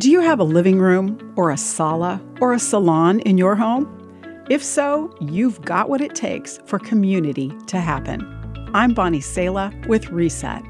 Do you have a living room or a sala or a salon in your home? If so, you've got what it takes for community to happen. I'm Bonnie Sala with Reset.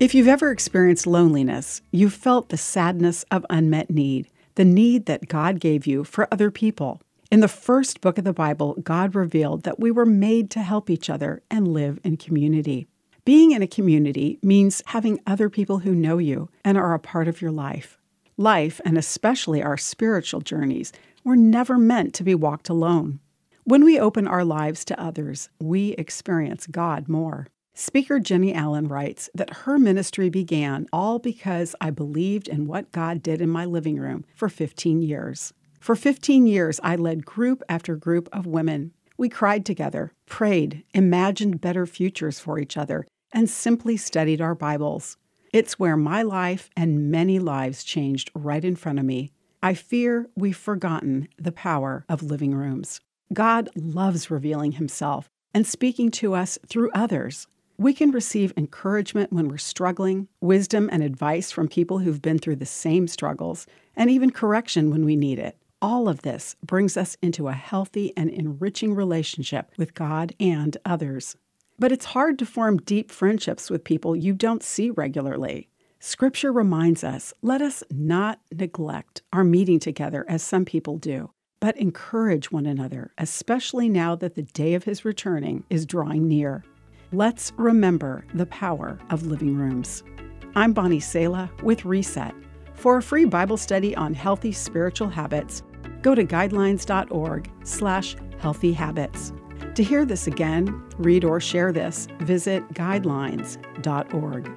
If you've ever experienced loneliness, you've felt the sadness of unmet need, the need that God gave you for other people. In the first book of the Bible, God revealed that we were made to help each other and live in community. Being in a community means having other people who know you and are a part of your life. Life, and especially our spiritual journeys, were never meant to be walked alone. When we open our lives to others, we experience God more. Speaker Jennie Allen writes that her ministry began all because I believed in what God did in my living room for 15 years. For 15 years, I led group after group of women. We cried together, prayed, imagined better futures for each other, and simply studied our Bibles. It's where my life and many lives changed right in front of me. I fear we've forgotten the power of living rooms. God loves revealing Himself and speaking to us through others. We can receive encouragement when we're struggling, wisdom and advice from people who've been through the same struggles, and even correction when we need it. All of this brings us into a healthy and enriching relationship with God and others. But it's hard to form deep friendships with people you don't see regularly. Scripture reminds us let us not neglect our meeting together as some people do, but encourage one another, especially now that the day of his returning is drawing near. Let's remember the power of living rooms. I'm Bonnie Sala with Reset. For a free Bible study on healthy spiritual habits, go to guidelines.org slash healthy habits. To hear this again, read or share this, visit guidelines.org.